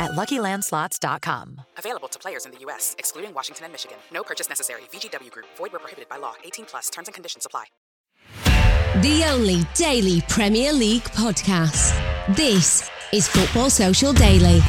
at LuckyLandSlots.com. Available to players in the U.S., excluding Washington and Michigan. No purchase necessary. VGW Group. Void where prohibited by law. 18 plus. Terms and conditions apply. The only daily Premier League podcast. This is Football Social Daily.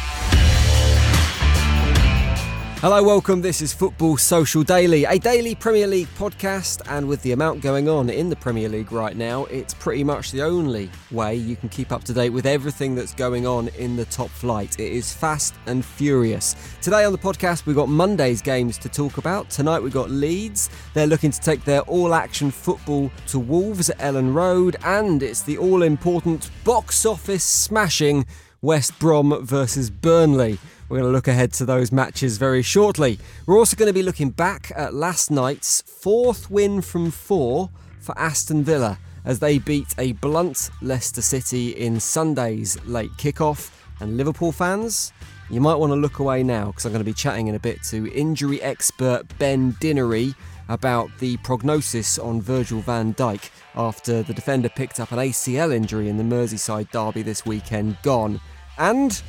Hello, welcome. This is Football Social Daily, a daily Premier League podcast. And with the amount going on in the Premier League right now, it's pretty much the only way you can keep up to date with everything that's going on in the top flight. It is fast and furious. Today on the podcast, we've got Monday's games to talk about. Tonight, we've got Leeds. They're looking to take their all action football to Wolves at Elland Road. And it's the all important box office smashing West Brom versus Burnley. We're going to look ahead to those matches very shortly. We're also going to be looking back at last night's fourth win from four for Aston Villa as they beat a blunt Leicester City in Sunday's late kickoff. And Liverpool fans, you might want to look away now because I'm going to be chatting in a bit to injury expert Ben Dinnery about the prognosis on Virgil van Dijk after the defender picked up an ACL injury in the Merseyside derby this weekend gone. And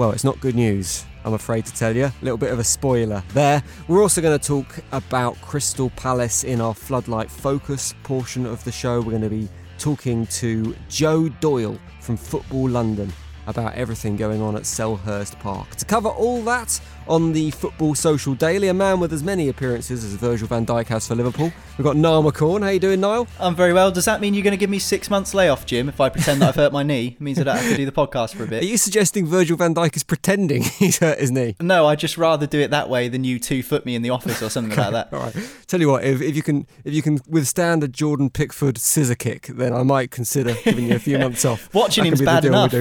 well, it's not good news, I'm afraid to tell you. A little bit of a spoiler there. We're also going to talk about Crystal Palace in our Floodlight Focus portion of the show. We're going to be talking to Joe Doyle from Football London about everything going on at Selhurst Park. To cover all that on the Football Social Daily, a man with as many appearances as Virgil van Dijk has for Liverpool. We've got Niall McCorn. How you doing, Niall? I'm very well. Does that mean you're going to give me six months layoff, Jim, if I pretend that I've hurt my knee? It means I don't have to do the podcast for a bit. Are you suggesting Virgil van Dijk is pretending he's hurt his knee? No, I'd just rather do it that way than you two foot me in the office or something like that. All right. Tell you what, if, if you can if you can withstand a Jordan Pickford scissor kick, then I might consider giving you a few months off. Watching That him's bad enough.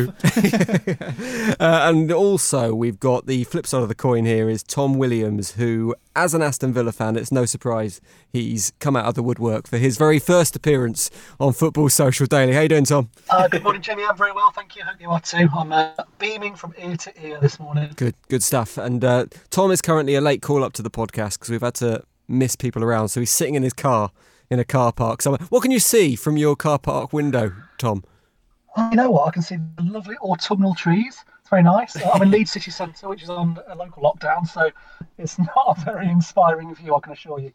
uh, and also, we've got the flip side of the coin here is Tom Williams, who, as an Aston Villa fan, it's no surprise he's come out of the woodwork for his very first appearance on Football Social Daily. How you doing, Tom? Uh, good morning, Jimmy. I'm very well, thank you. Hope you are too. I'm uh, beaming from ear to ear this morning. Good, good stuff. And uh, Tom is currently a late call up to the podcast because we've had to miss people around. So he's sitting in his car in a car park somewhere. What can you see from your car park window, Tom? You know what? I can see the lovely autumnal trees. Very nice. I'm in Leeds City Centre, which is on a local lockdown, so it's not a very inspiring view, I can assure you.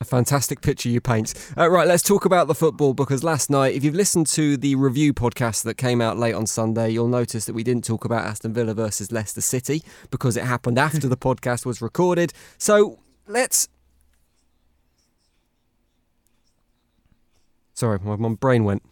A fantastic picture you paint. Uh, right, let's talk about the football because last night, if you've listened to the review podcast that came out late on Sunday, you'll notice that we didn't talk about Aston Villa versus Leicester City because it happened after the podcast was recorded. So let's. Sorry, my, my brain went.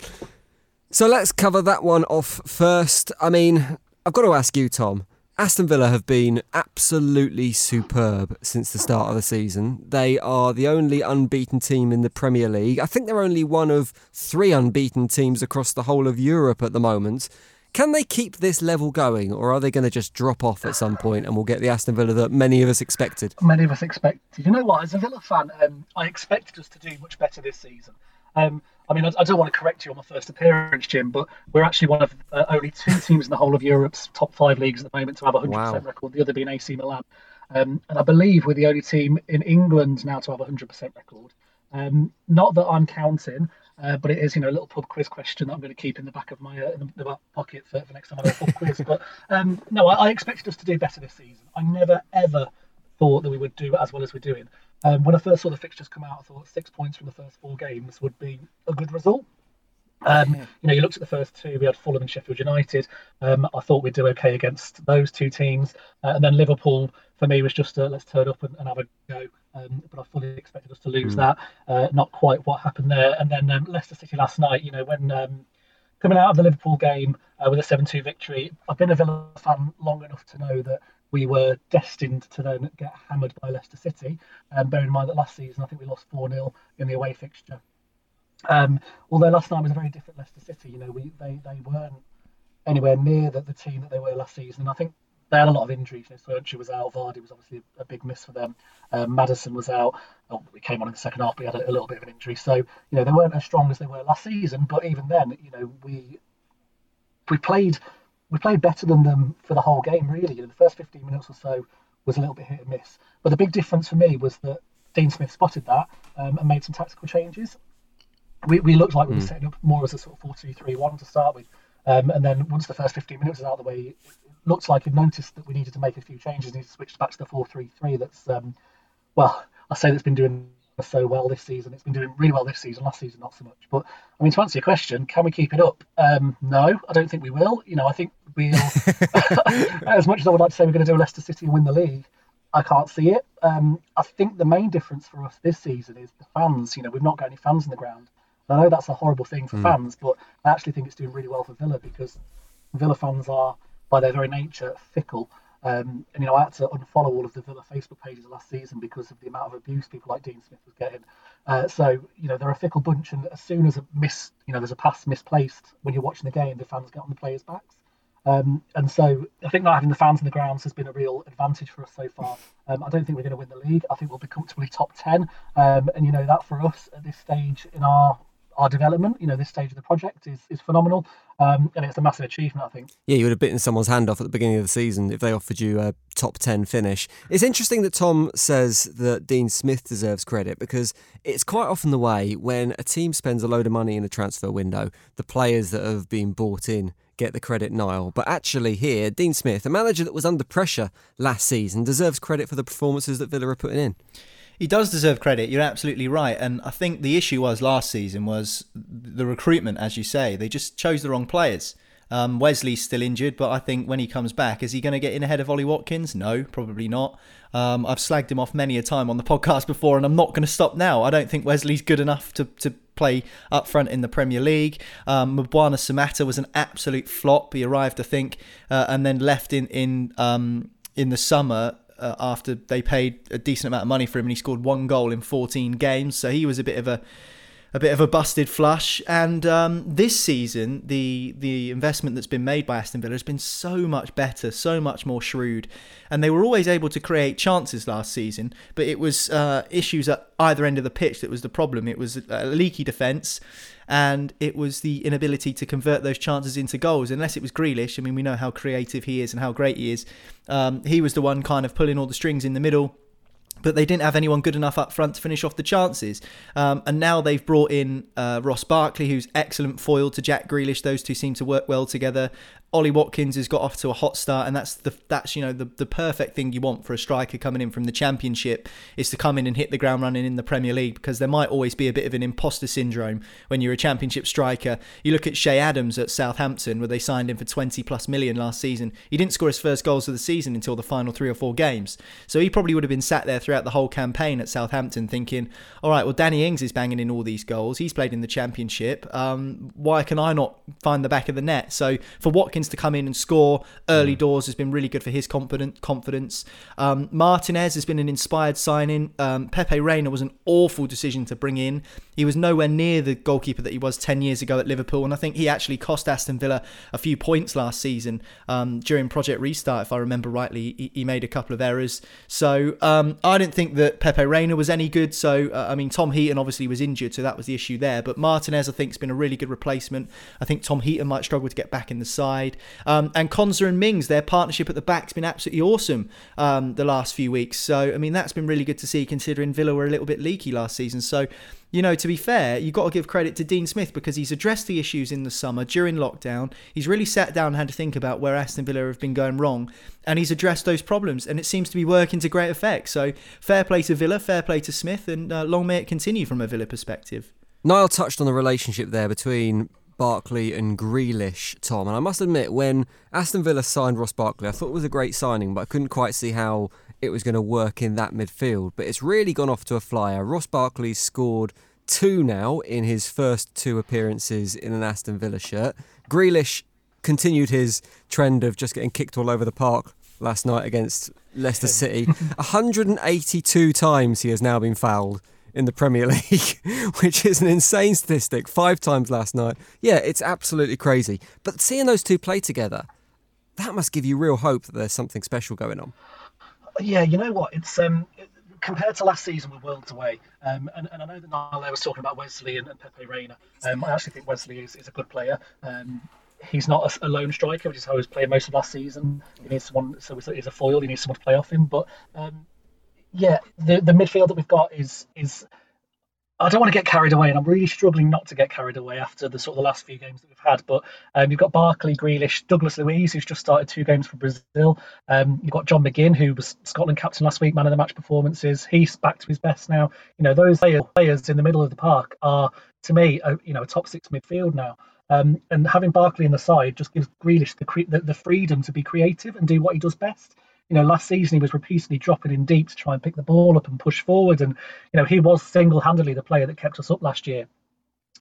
So let's cover that one off first. I mean, I've got to ask you, Tom. Aston Villa have been absolutely superb since the start of the season. They are the only unbeaten team in the Premier League. I think they're only one of three unbeaten teams across the whole of Europe at the moment. Can they keep this level going, or are they going to just drop off at some point and we'll get the Aston Villa that many of us expected? Many of us expected. You know what? As a Villa fan, um, I expected us to do much better this season. Um, I mean, I, I don't want to correct you on my first appearance, Jim, but we're actually one of uh, only two teams in the whole of Europe's top five leagues at the moment to have a 100% Wow. record, the other being AC Milan. Um, and I believe we're the only team in England now to have a 100% record. Um, not that I'm counting, uh, but it is, you know, a little pub quiz question that I'm going to keep in the back of my uh, in the, the back pocket for, for next time I do a pub quiz. But um, no, I, I expected us to do better this season. I never ever thought that we would do as well as we're doing. Um, when I first saw the fixtures come out, I thought six points from the first four games would be a good result. Um, you know, you looked at the first two. We had Fulham and Sheffield United. Um, I thought we'd do okay against those two teams, uh, and then Liverpool for me was just a, let's turn up and, and have a go. Um, but I fully expected us to lose mm. that. Uh, not quite what happened there. And then um, Leicester City last night. You know, when um, coming out of the Liverpool game uh, with a 7-2 victory, I've been a Villa fan long enough to know that we were destined to then get hammered by Leicester City. And bearing in mind that last season I think we lost 4 0 in the away fixture. Um, although last night was a very different Leicester City, you know, we they, they weren't anywhere near the, the team that they were last season. And I think they had a lot of injuries. You know, Söyüncü was out, Vardy was obviously a, big miss for them. Um, Maddison was out. Oh, we came on in the second half, but had a, a, little bit of an injury. So you know they weren't as strong as they were last season. But even then, you know we we played we played better than them for the whole game. Really, you know, the first 15 minutes or so was a little bit hit and miss. But the big difference for me was that Dean Smith spotted that um, and made some tactical changes we, we looked like we were mm. setting up more as a sort of 4 2 3 1 to start with. Um, and then once the first 15 minutes was out of the way, it looked like he noticed that we needed to make a few changes and he switched back to the 4 3 3 that's, um, well, I say that's been doing so well this season. It's been doing really well this season. Last season, not so much. But I mean, to answer your question, can we keep it up? Um, no, I don't think we will. You know, I think we'll. as much as I would like to say we're going to do Leicester City and win the league, I can't see it. Um, I think the main difference for us this season is the fans. You know, we've not got any fans in the ground. I know that's a horrible thing for mm. fans, but I actually think it's doing really well for Villa because Villa fans are, by their very nature, fickle. Um, and you know, I had to unfollow all of the Villa Facebook pages last season because of the amount of abuse people like Dean Smith was getting. Uh, so you know, they're a fickle bunch, and as soon as a miss, you know, there's a pass misplaced when you're watching the game, the fans get on the players' backs. Um, and so I think not having the fans in the grounds has been a real advantage for us so far. Um, I don't think we're going to win the league. I think we'll be comfortably top ten. Um, and you know that for us at this stage in our our development. You know, this stage of the project is, is phenomenal, um, and it's a massive achievement. I think. Yeah, you would have bitten someone's hand off at the beginning of the season if they offered you a top ten finish. It's interesting that Tom says that Dean Smith deserves credit because it's quite often the way when a team spends a load of money in a transfer window, the players that have been bought in get the credit, Niall. But actually, here, Dean Smith, a manager that was under pressure last season, deserves credit for the performances that Villa are putting in. He does deserve credit. You're absolutely right. And I think the issue was last season was the recruitment, as you say. They just chose the wrong players. Um, Wesley's still injured, but I think when he comes back, is he going to get in ahead of Ollie Watkins? No, probably not. Um, I've slagged him off many a time on the podcast before, and I'm not going to stop now. I don't think Wesley's good enough to, to play up front in the Premier League. Um, Mbwana Samatta was an absolute flop. He arrived, I think, uh, and then left in in um, in the summer uh, after they paid a decent amount of money for him, and he scored one goal in 14 games. So he was a bit of a a bit of a busted flush. And um, this season, the the investment that's been made by Aston Villa has been so much better, so much more shrewd. And they were always able to create chances last season, but it was uh, issues at either end of the pitch that was the problem. It was a leaky defence and it was the inability to convert those chances into goals. Unless it was Grealish, I mean, we know how creative he is and how great he is. Um, he was the one kind of pulling all the strings in the middle but they didn't have anyone good enough up front to finish off the chances. Um, and now they've brought in uh, Ross Barkley, who's excellent foil to Jack Grealish. Those two seem to work well together. Ollie Watkins has got off to a hot start, and that's the that's you know the, the perfect thing you want for a striker coming in from the Championship is to come in and hit the ground running in the Premier League because there might always be a bit of an imposter syndrome when you're a Championship striker. You look at Che Adams at Southampton, where they signed him for 20 plus million last season. He didn't score his first goals of the season until the final three or four games, so he probably would have been sat there throughout the whole campaign at Southampton thinking, all right, well Danny Ings is banging in all these goals. He's played in the Championship. Um, why can I not find the back of the net? So for Watkins to come in and score early mm. doors has been really good for his confident confidence. Um, Martinez has been an inspired signing. Um, Pepe Reina was an awful decision to bring in. He was nowhere near the goalkeeper that he was 10 years ago at Liverpool, and I think he actually cost Aston Villa a few points last season um, during Project Restart, if I remember rightly. He, he made a couple of errors. So um, I didn't think that Pepe Reina was any good. So, uh, I mean, Tom Heaton obviously was injured, so that was the issue there. But Martinez, I think, has been a really good replacement. I think Tom Heaton might struggle to get back in the side. Um, and Konsa and Mings, their partnership at the back's been absolutely awesome um, the last few weeks. So, I mean, that's been really good to see considering Villa were a little bit leaky last season. So, you know, to be fair, you've got to give credit to Dean Smith because he's addressed the issues in the summer during lockdown. He's really sat down and had to think about where Aston Villa have been going wrong, and he's addressed those problems, and it seems to be working to great effect. So, fair play to Villa, fair play to Smith, and uh, long may it continue from a Villa perspective. Niall touched on the relationship there between Barkley and Grealish, Tom. And I must admit, when Aston Villa signed Ross Barkley, I thought it was a great signing, but I couldn't quite see how it was going to work in that midfield. But it's really gone off to a flyer. Ross Barkley scored two now in his first two appearances in an Aston Villa shirt. Grealish continued his trend of just getting kicked all over the park last night against Leicester City. 182 times he has now been fouled in the Premier League, which is an insane statistic. Five times last night. Yeah, it's absolutely crazy. But seeing those two play together, that must give you real hope that there's something special going on. Yeah, you know what? It's um, compared to last season, we're worlds away. Um, and, and I know that Niall was talking about Wesley and, and Pepe Reina. Um, I actually think Wesley is, is a good player. Um, he's not a, a, lone striker, which is how he was playing most of last season. He needs someone, so he's a foil. He needs someone to play off him. But um, yeah, the the midfield that we've got is is I don't want to get carried away, and I'm really struggling not to get carried away after the sort of the last few games that we've had. But um, you've got Barkley, Grealish, Douglas Luiz, who's just started two games for Brazil. Um, you've got John McGinn, who was Scotland captain last week, man of the match performances. He's back to his best now. You know, those players in the middle of the park are, to me, a, you know, a top six midfield now. Um, and having Barkley in the side just gives Grealish the, the, the freedom to be creative and do what he does best you know, last season he was repeatedly dropping in deep to try and pick the ball up and push forward. And, you know, he was single handedly the player that kept us up last year,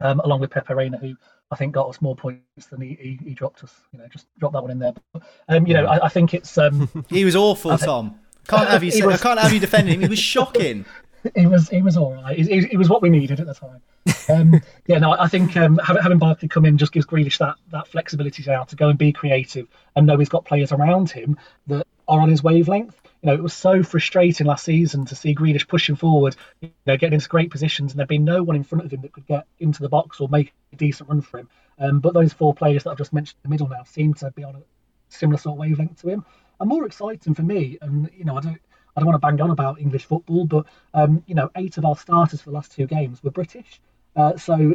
um, along with Pepe Reina, who I think got us more points than he, he, he dropped us. You know, just drop that one in there. But, um, you know, I, I think it's. Um, he was awful, Tom. Can't have you. Was, I can't have you defending him. He was shocking. he was he was all right. He, he was what we needed at the time. Um, yeah, no, I think um, having, having Barkley come in just gives Grealish that that flexibility now to go and be creative and know he's got players around him that are on his wavelength. You know, it was so frustrating last season to see Grealish pushing forward, you know, getting into great positions, and there'd be no one in front of him that could get into the box or make a decent run for him. Um, but those four players that I've just mentioned in the middle now seem to be on a similar sort of wavelength to him. And more exciting for me, and you know, I don't, I don't want to bang on about English football, but um, you know, eight of our starters for the last two games were British. Uh, so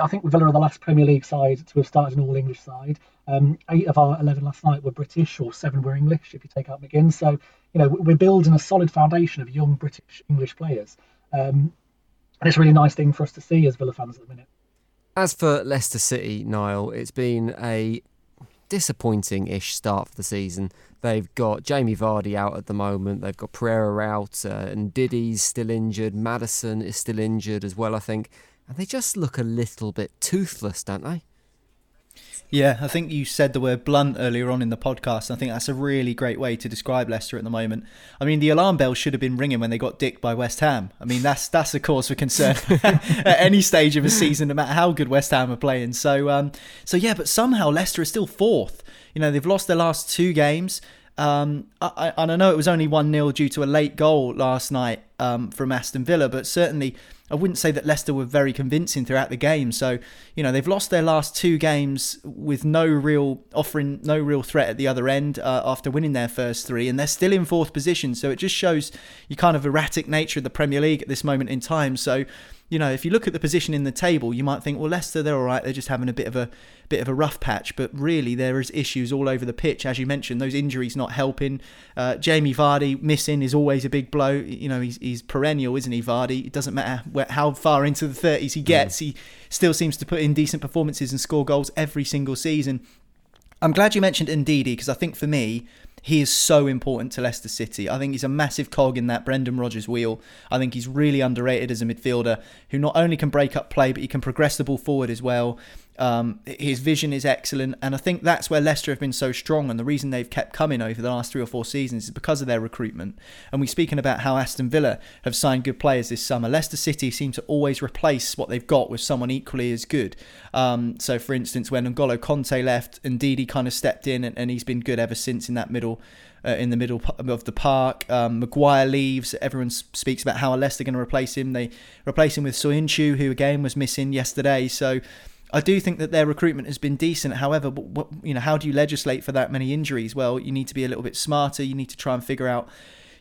I think Villa are the last Premier League side to have started an all English side. Um, eight of our 11 last night were British, or seven were English if you take out McGinn. So, you know, we're building a solid foundation of young British English players. Um, and it's a really nice thing for us to see as Villa fans at the minute. As for Leicester City, Niall, it's been a disappointing ish start for the season. They've got Jamie Vardy out at the moment. They've got Pereira out, uh, and Ndidi's still injured. Maddison is still injured as well, I think. And they just look a little bit toothless, don't they? Yeah, I think you said the word blunt earlier on in the podcast. I think that's a really great way to describe Leicester at the moment. I mean, the alarm bell should have been ringing when they got dicked by West Ham. I mean, that's that's a cause for concern at any stage of a season, no matter how good West Ham are playing. So, um, so yeah, but somehow Leicester is still fourth. You know, they've lost their last two games. Um, I, and I know it was only 1 0 due to a late goal last night um, from Aston Villa, but certainly I wouldn't say that Leicester were very convincing throughout the game. So, you know, they've lost their last two games with no real offering, no real threat at the other end uh, after winning their first three, and they're still in fourth position. So it just shows you kind of erratic nature of the Premier League at this moment in time. So, you know, if you look at the position in the table, you might think, well, Leicester, they're all right. They're just having a bit of a bit of a rough patch, but really there is issues all over the pitch, as you mentioned. Those injuries not helping. Uh, Jamie Vardy missing is always a big blow. You know, he's he's perennial, isn't he, Vardy? It doesn't matter where, how far into the thirties he gets, he still seems to put in decent performances and score goals every single season. I'm glad you mentioned Ndidi because I think for me, he is so important to Leicester City. I think he's a massive cog in that Brendan Rodgers wheel. I think he's really underrated as a midfielder who not only can break up play, but he can progress the ball forward as well. Um, his vision is excellent, and I think that's where Leicester have been so strong. And the reason they've kept coming over the last three or four seasons is because of their recruitment. And we're speaking about how Aston Villa have signed good players this summer. Leicester City seem to always replace what they've got with someone equally as good. Um, so, for instance, when N'Golo Kanté left, Ndidi kind of stepped in, and, and he's been good ever since in that middle uh, in the middle of the park. Um, Maguire leaves. Everyone speaks about how Leicester are going to replace him. They replace him with Soyuncu, who again was missing yesterday. So I do think that their recruitment has been decent. However, what, you know, how do you legislate for that many injuries? Well, you need to be a little bit smarter. You need to try and figure out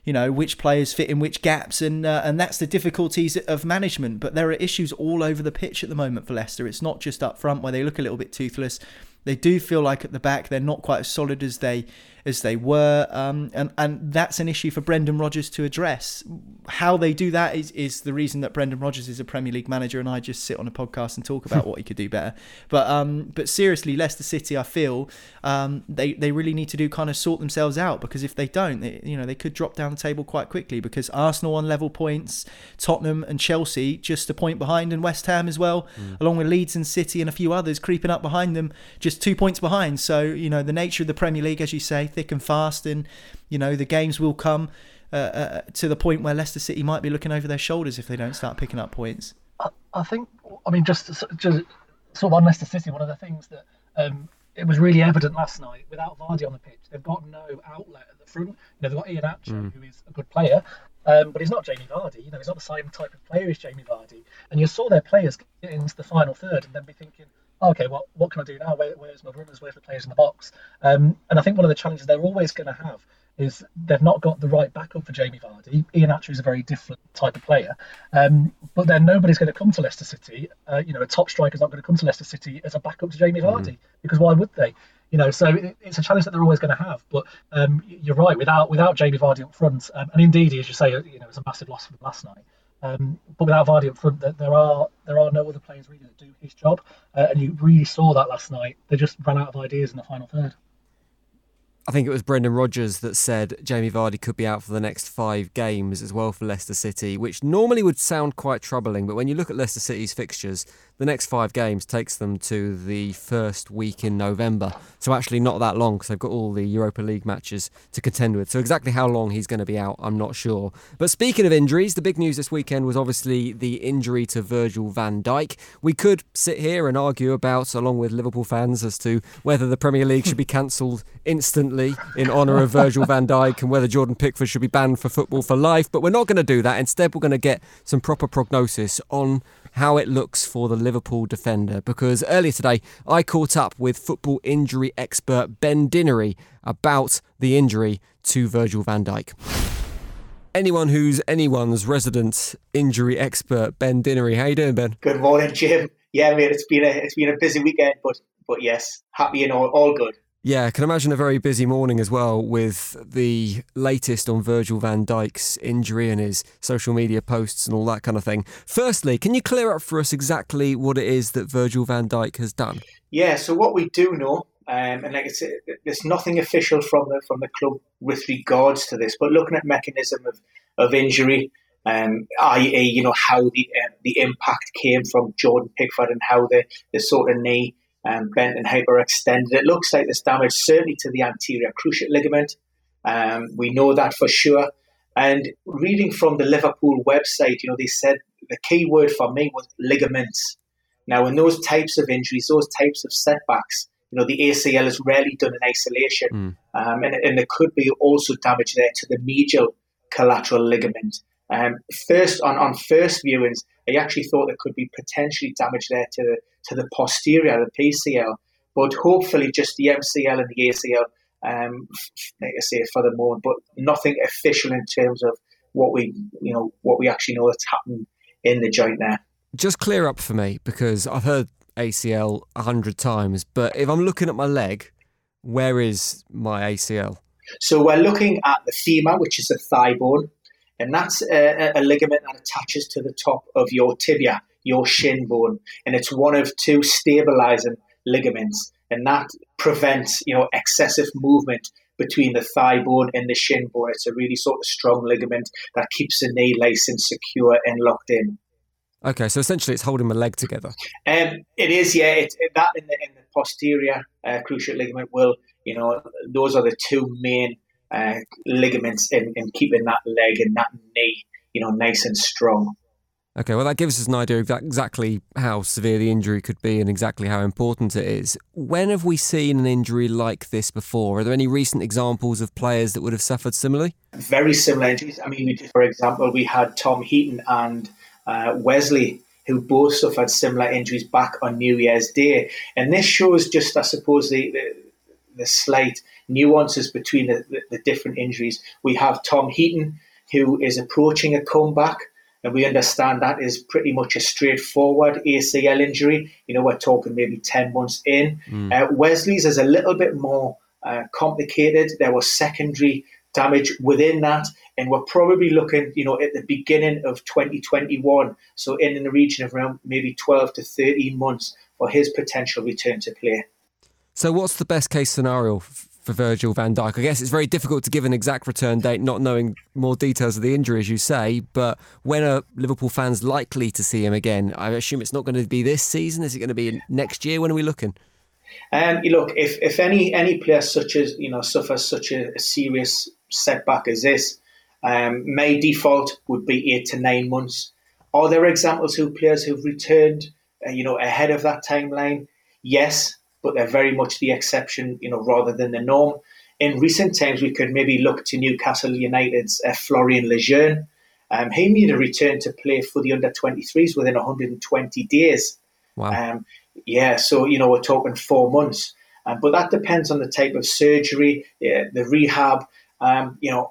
you know which players fit in which gaps, and uh, and that's the difficulties of management. But there are issues all over the pitch at the moment for Leicester. It's not just up front where they look a little bit toothless. They do feel like at the back they're not quite as solid as they as they were, um, and and that's an issue for Brendan Rodgers to address. How they do that is is the reason that Brendan Rodgers is a Premier League manager, and I just sit on a podcast and talk about what he could do better. But um, but seriously, Leicester City, I feel um, they they really need to do kind of sort themselves out because if they don't, they, you know, they could drop down the table quite quickly because Arsenal on level points, Tottenham and Chelsea just a point behind, and West Ham as well, mm. along with Leeds and City and a few others creeping up behind them, just two points behind. So you know the nature of the Premier League, as you say thick and fast, and you know the games will come uh, uh, to the point where Leicester City might be looking over their shoulders if they don't start picking up points. I, I think, I mean, just just sort of on Leicester City, one of the things that um, it was really evident last night without Vardy on the pitch, they've got no outlet at the front. You know, they've got Iheanacho, mm. who is a good player, um, but he's not Jamie Vardy. You know, he's not the same type of player as Jamie Vardy. And you saw their players get into the final third and then be thinking, okay, well, what can I do now? Where, where's my runners? Where's the players in the box? Um, and I think one of the challenges they're always going to have is they've not got the right backup for Jamie Vardy. Ian Iheanacho is a very different type of player, um, but then nobody's going to come to Leicester City. Uh, you know, a top striker's not going to come to Leicester City as a backup to Jamie Vardy mm-hmm. because why would they? You know, so it, it's a challenge that they're always going to have. But um, you're right, without without Jamie Vardy up front, um, and indeed, as you say, you know, it was a massive loss for them last night. Um, but without Vardy up front, there are there are no other players really that do his job, uh, and you really saw that last night. They just ran out of ideas in the final third. I think it was Brendan Rodgers that said Jamie Vardy could be out for the next five games as well for Leicester City, which normally would sound quite troubling. But when you look at Leicester City's fixtures, the next five games takes them to the first week in November. So actually not that long because they've got all the Europa League matches to contend with. So exactly how long he's going to be out, I'm not sure. But speaking of injuries, the big news this weekend was obviously the injury to Virgil van Dijk. We could sit here and argue about, along with Liverpool fans, as to whether the Premier League should be cancelled instantly in honour of Virgil van Dijk and whether Jordan Pickford should be banned for football for life. But we're not going to do that. Instead, we're going to get some proper prognosis on how it looks for the Liverpool defender because earlier today I caught up with football injury expert Ben Dinnery about the injury to Virgil van Dijk. Anyone who's anyone's resident injury expert, Ben Dinnery. How you doing, Ben? Good morning, Jim. Yeah, mate, it's been a it's been a busy weekend, but but yes, happy and all, all good. Yeah, I can imagine a very busy morning as well with the latest on Virgil van Dijk's injury and his social media posts and all that kind of thing. Firstly, can you clear up for us exactly what it is that Virgil van Dijk has done? Yeah, so what we do know, um, and like I said, there's nothing official from the from the club with regards to this, but looking at mechanism of, of injury, um, i.e., you know how the uh, the impact came from Jordan Pickford and how the the sort of knee um, bent and hyperextended. It looks like there's damage certainly to the anterior cruciate ligament. Um, we know that for sure. And reading from the Liverpool website, you know, they said the key word for me was ligaments. Now, in those types of injuries, those types of setbacks, you know, the ACL is rarely done in isolation, mm. um, and, and there could be also damage there to the medial collateral ligament. Um, first, on, on first viewings, I actually thought there could be potentially damage there to the to the posterior, the PCL, but hopefully just the MCL and the ACL, um, like I say, for the moment, but nothing official in terms of what we, you know, what we actually know that's happened in the joint there. Just clear up for me because I've heard ACL a hundred times, but if I'm looking at my leg, where is my ACL? So we're looking at the femur, which is the thigh bone, and that's a, a ligament that attaches to the top of your tibia your shin bone, and it's one of two stabilizing ligaments, and that prevents you know excessive movement between the thigh bone and the shin bone. It's a really sort of strong ligament that keeps the knee nice and secure and locked in. Okay, so essentially, it's holding my leg together. Um, it is, yeah. It, that in the, in the posterior uh, cruciate ligament will, you know, those are the two main uh, ligaments and, in keeping that leg and that knee, you know, nice and strong. Okay, well, that gives us an idea of exactly how severe the injury could be and exactly how important it is. When have we seen an injury like this before? Are there any recent examples of players that would have suffered similarly? Very similar injuries. I mean, for example, we had Tom Heaton and uh, Wesley who both suffered similar injuries back on New Year's Day. And this shows just, I suppose, the, the, the slight nuances between the, the, the different injuries. We have Tom Heaton, who is approaching a comeback. And we understand that is pretty much a straightforward ACL injury. You know, we're talking maybe 10 months in. Mm. Uh, Wesley's is a little bit more uh, complicated. There was secondary damage within that. And we're probably looking, you know, at the beginning of 2021. So in, in the region of around maybe 12 to 13 months for his potential return to play. So what's the best case scenario for Virgil van Dijk. I guess it's very difficult to give an exact return date, not knowing more details of the injury, as you say. But when are Liverpool fans likely to see him again? I assume it's not going to be this season. Is it going to be next year? When are we looking? Um, look, if, if any any player such as you know suffers such a, a serious setback as this, um, may default would be eight to nine months. Are there examples who players who've returned, uh, you know, ahead of that timeline? Yes, but they're very much the exception, you know, rather than the norm. In recent times, we could maybe look to Newcastle United's uh, Florian Lejeune. Um, he made a return to play for the under 23s within 120 days. Wow. Um, yeah, so, you know, we're talking four months. Um, but that depends on the type of surgery, yeah, the rehab. Um, you know,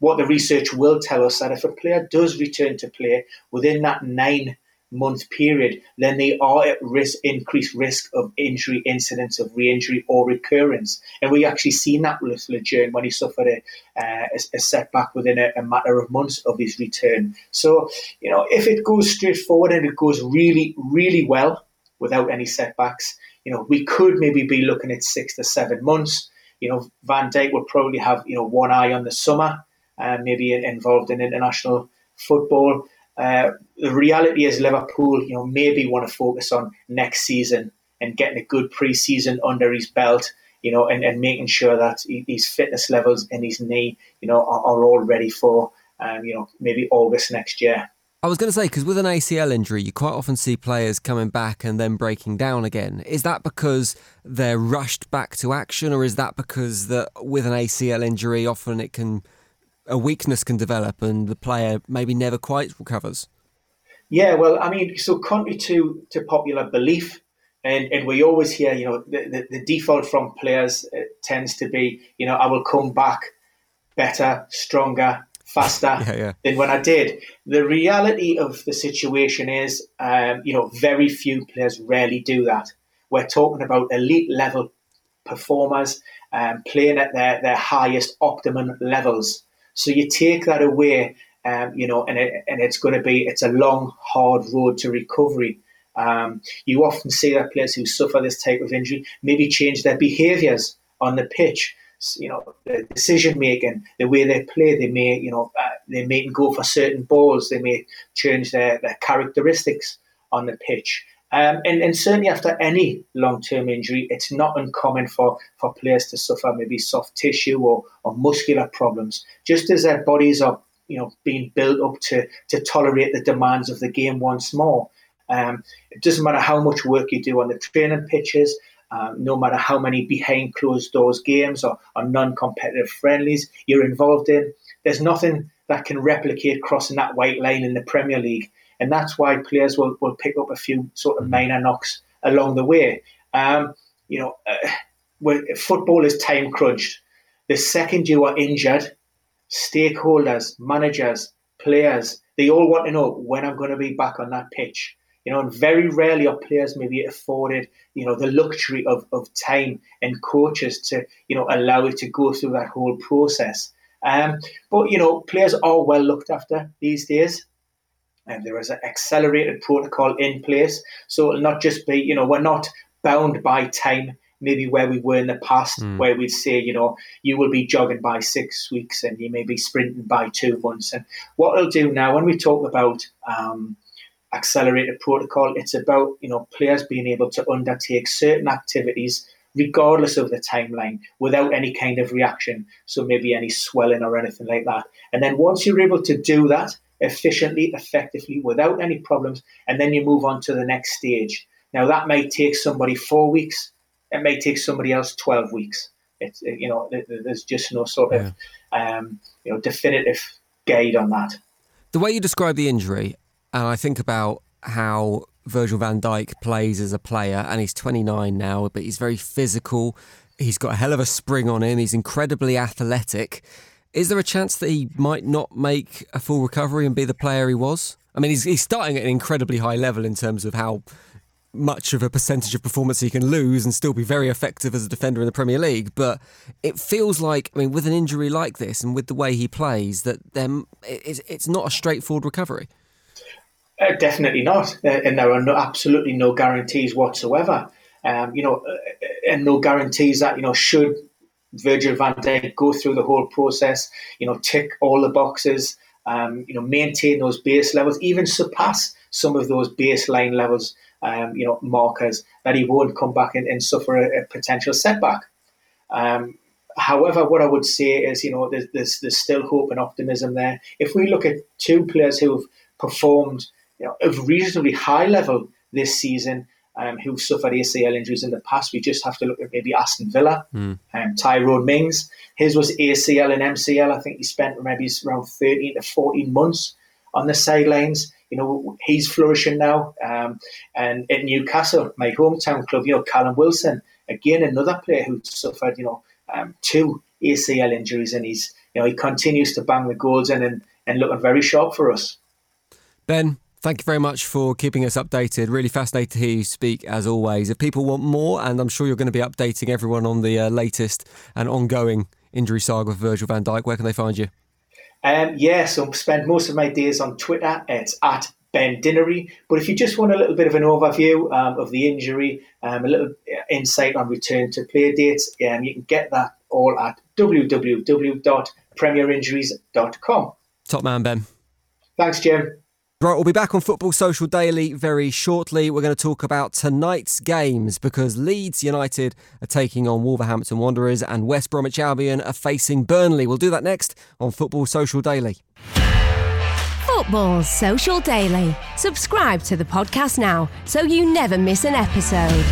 what the research will tell us that if a player does return to play within that nine month period, then they are at risk, increased risk of injury incidents, of re-injury or recurrence. And we actually seen that with Lejeune when he suffered a, uh, a, setback within a, a, matter of months of his return. So, you know, if it goes straight forward and it goes really, really well without any setbacks, you know, we could maybe be looking at six to seven months. You know, Van Dijk will probably have, you know, one eye on the summer, uh, maybe involved in international football. Uh, the reality is Liverpool, you know, maybe want to focus on next season and getting a good pre-season under his belt, you know, and, and making sure that his fitness levels and his knee, you know, are, are all ready for, um, you know, maybe August next year. I was going to say, because with an ACL injury, you quite often see players coming back and then breaking down again. Is that because they're rushed back to action, or is that because that with an ACL injury, often it can a weakness can develop and the player maybe never quite recovers? Yeah, well, I mean, so contrary to, to popular belief, and, and we always hear, you know, the, the, the default from players uh, tends to be, you know, I will come back better, stronger, faster yeah, yeah. than when I did. The reality of the situation is, um, you know, very few players rarely do that. We're talking about elite level performers um, playing at their, their highest optimum levels. So you take that away, um, you know, and it, and it's going to be it's a long, hard road to recovery. Um, you often see that players who suffer this type of injury maybe change their behaviours on the pitch. You know, the decision making, the way they play, they may, you know, uh, they may go for certain balls. They may change their, their characteristics on the pitch. Um, and, and, certainly after any long-term injury, it's not uncommon for, for players to suffer maybe soft tissue or, or muscular problems, just as their bodies are you know being built up to, to tolerate the demands of the game once more. Um, it doesn't matter how much work you do on the training pitches, um, no matter how many behind closed doors games or, or non-competitive friendlies you're involved in, there's nothing that can replicate crossing that white line in the Premier League and that's why players will, will pick up a few sort of mm-hmm. minor knocks along the way. Um, you know, uh, football is time crunched. The second you are injured, stakeholders, managers, players, they all want to know when I'm going to be back on that pitch. You know, and very rarely are players maybe afforded, you know, the luxury of, of time and coaches to, you know, allow it to go through that whole process. Um, but, you know, players are well looked after these days and there is an accelerated protocol in place. So it'll not just be, you know, we're not bound by time, maybe where we were in the past, mm. where we'd say, you know, you will be jogging by six weeks and you may be sprinting by two months. And what it'll do now, when we talk about um, accelerated protocol, it's about, you know, players being able to undertake certain activities regardless of the timeline, without any kind of reaction. So maybe any swelling or anything like that. And then once you're able to do that, efficiently, effectively, without any problems, and then you move on to the next stage. Now that might take somebody four weeks. It may take somebody else twelve weeks. It's you know there's just no sort of um, you know definitive guide on that. The way you describe the injury, and I think about how Virgil van Dijk plays as a player, and he's 29 now, but he's very physical. He's got a hell of a spring on him. He's incredibly athletic. Is there a chance that he might not make a full recovery and be the player he was? I mean, he's, he's starting at an incredibly high level in terms of how much of a percentage of performance he can lose and still be very effective as a defender in the Premier League. But it feels like, I mean, with an injury like this and with the way he plays, that them it's, it's not a straightforward recovery. Uh, definitely not, uh, and there are no, absolutely no guarantees whatsoever. Um, you know, uh, and no guarantees that you know should Virgil van Dijk go through the whole process, you know, tick all the boxes, um, you know, maintain those base levels, even surpass some of those baseline levels, um, you know, markers that he won't come back and, and suffer a, a, potential setback. Um, however, what I would say is, you know, there's, there's, there's still hope and optimism there. If we look at two players who've performed you know, of reasonably high level this season, um, who've suffered ACL injuries in the past. We just have to look at maybe Aston Villa, mm. um, Tyrone Mings. His was ACL and MCL. I think he spent maybe around 13 to 14 months on the sidelines. You know, he's flourishing now. Um, and at Newcastle, my hometown club, you know, Callum Wilson, again, another player who suffered, you know, um, two ACL injuries, and he's, you know, he continues to bang the goals in and, and looking very sharp for us. Ben, Thank you very much for keeping us updated. Really fascinated to hear you speak as always. If people want more, and I'm sure you're going to be updating everyone on the uh, latest and ongoing injury saga of Virgil van Dijk, where can they find you? Um, yeah, so I spend most of my days on Twitter. It's at Ben Dinnery. But if you just want a little bit of an overview um, of the injury, um, a little insight on return to play dates, um, you can get that all at www.premierinjuries.com. Top man, Ben. Thanks, Jim. Right, we'll be back on Football Social Daily very shortly. We're going to talk about tonight's games because Leeds United are taking on Wolverhampton Wanderers and West Bromwich Albion are facing Burnley. We'll do that next on Football Social Daily. Football Social Daily. Subscribe to the podcast now so you never miss an episode.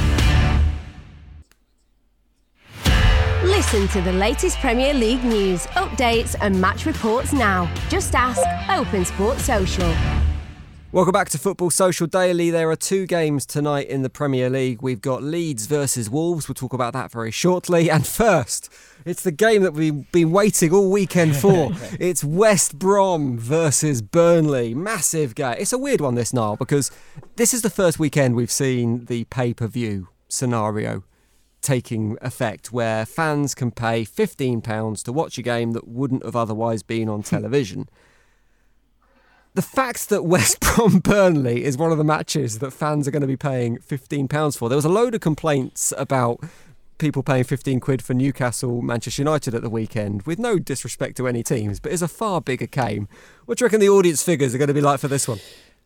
Listen to the latest Premier League news, updates, and match reports now. Just ask Open Sports Social. Welcome back to Football Social Daily. There are two games tonight in the Premier League. We've got Leeds versus Wolves. We'll talk about that very shortly. And first, it's the game that we've been waiting all weekend for. it's West Brom versus Burnley. Massive game. It's a weird one, this, Niall, because this is the first weekend we've seen the pay per view scenario taking effect where fans can pay £15 to watch a game that wouldn't have otherwise been on television the fact that West Brom Burnley is one of the matches that fans are going to be paying £15 for. There was a load of complaints about people paying 15 quid for Newcastle Manchester United at the weekend, with no disrespect to any teams, but it's a far bigger game. What do you reckon the audience figures are going to be like for this one?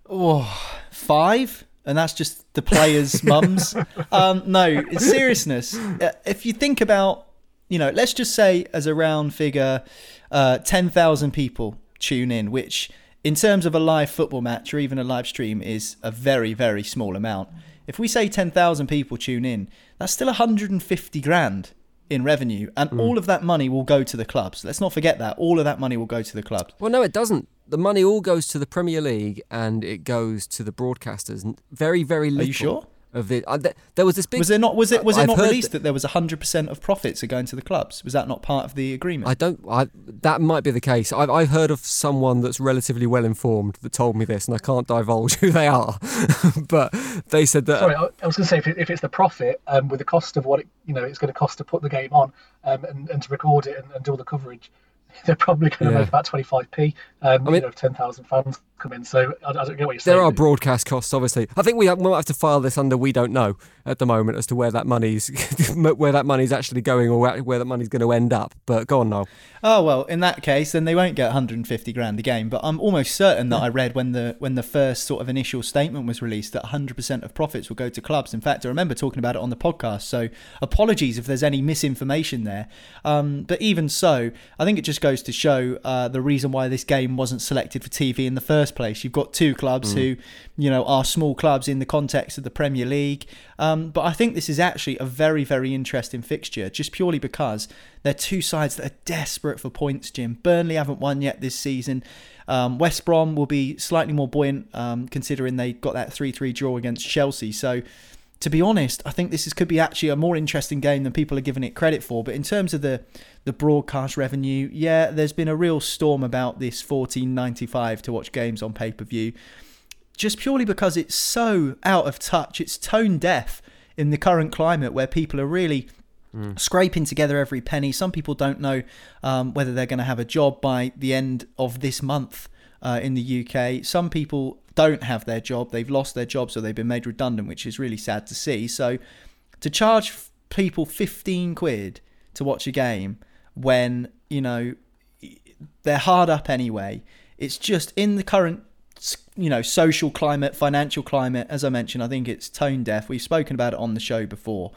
Oh, five? And that's just the players' mums. Um, no, in seriousness, uh, if you think about, you know, let's just say as a round figure, uh, 10,000 people tune in, which in terms of a live football match or even a live stream is a very very small amount. If we say 10,000 people tune in that's still 150 grand in revenue and mm. all of that money will go to the clubs. Let's not forget that. All of that money will go to the clubs. Well no it doesn't. The money all goes to the Premier League and it goes to the broadcasters. Very very little are you sure of the. Uh, th- there was this big. Was there not? Was it? Was it not released that, that there was hundred percent of profits are going to the clubs? Was that not part of the agreement? I don't. I, that might be the case. I've, I've heard of someone that's relatively well informed that told me this, and I can't divulge who they are. but they said that. Sorry, I was going to say if, it, if it's the profit um, with the cost of what it, you know it's going to cost to put the game on um, and, and to record it and, and do all the coverage they're probably going to yeah. make about 25p. Um, I mean, you know, 10,000 fans come in. So I, I, don't get what you're saying. There are broadcast costs, obviously. I think we have, we'll have to file this under we don't know at the moment as to where that money's where that money's actually going or where, where that money's going to end up. But go on, Noel. Oh well, in that case, then they won't get 150 grand a game. But I'm almost certain that I read when the when the first sort of initial statement was released that 100% of profits will go to clubs. In fact, I remember talking about it on the podcast. So apologies if there's any misinformation there. Um, but even so, I think it just goes to show uh, the reason why this game wasn't selected for TV in the first first place. You've got two clubs Mm. who, you know, are small clubs in the context of the Premier League. Um, but I think this is actually a very, very interesting fixture, just purely because they're two sides that are desperate for points. Jim Burnley haven't won yet this season. Um, West Brom will be slightly more buoyant, um, considering they got that three-three draw against Chelsea. So to be honest, I think this is, could be actually a more interesting game than people are giving it credit for. But in terms of the the broadcast revenue, yeah, there's been a real storm about this 14.95 to watch games on pay per view, just purely because it's so out of touch. It's tone deaf in the current climate where people are really scraping together every penny. Some people don't know um, whether they're going to have a job by the end of this month uh, in the UK. Some people don't have their job, they've lost their job, so they've been made redundant, which is really sad to see. So to charge people 15 quid to watch a game when, you know, they're hard up anyway, it's just in the current you know social climate financial climate as i mentioned i think it's tone deaf we've spoken about it on the show before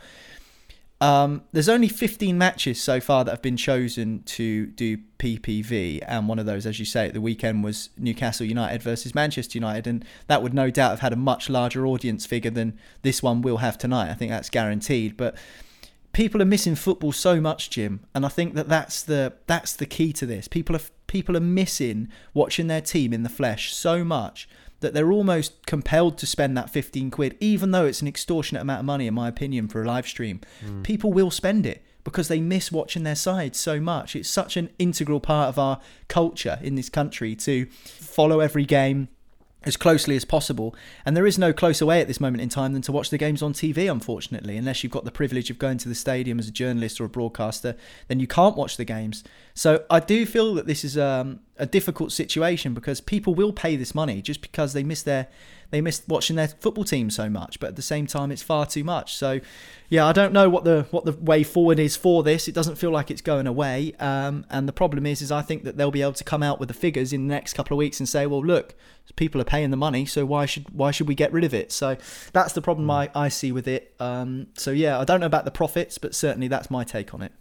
um, there's only 15 matches so far that have been chosen to do PPV, and one of those, as you say, at the weekend was Newcastle United versus Manchester United, and that would no doubt have had a much larger audience figure than this one will have tonight. I think that's guaranteed. But people are missing football so much, Jim, and I think that that's the that's the key to this. People are people are missing watching their team in the flesh so much that they're almost compelled to spend that 15 quid, even though it's an extortionate amount of money, in my opinion, for a live stream. Hmm. People will spend it because they miss watching their side so much. It's such an integral part of our culture in this country to follow every game as closely as possible. And there is no closer way at this moment in time than to watch the games on TV, unfortunately. Unless you've got the privilege of going to the stadium as a journalist or a broadcaster, then you can't watch the games. So I do feel that this is um, a difficult situation because people will pay this money just because they miss their they miss watching their football team so much. But at the same time, it's far too much. So yeah, I don't know what the what the way forward is for this. It doesn't feel like it's going away. Um, and the problem is, is I think that they'll be able to come out with the figures in the next couple of weeks and say, well, look, people are paying the money, so why should why should we get rid of it? So that's the problem I, I see with it. Um, so yeah, I don't know about the profits, but certainly that's my take on it.